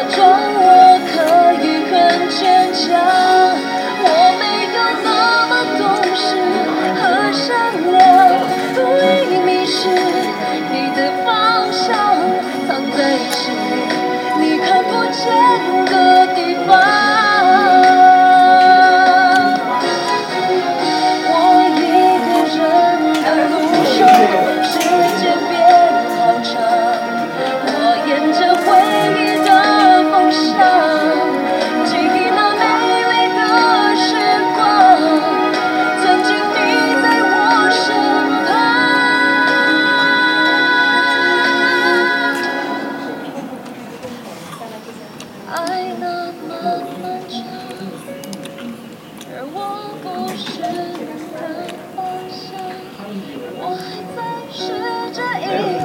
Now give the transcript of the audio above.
假装我可以很坚强我没有那么懂事和善良都已迷失你的方向藏在心。爱那么漫长而我不是你的方向我还在试着遗忘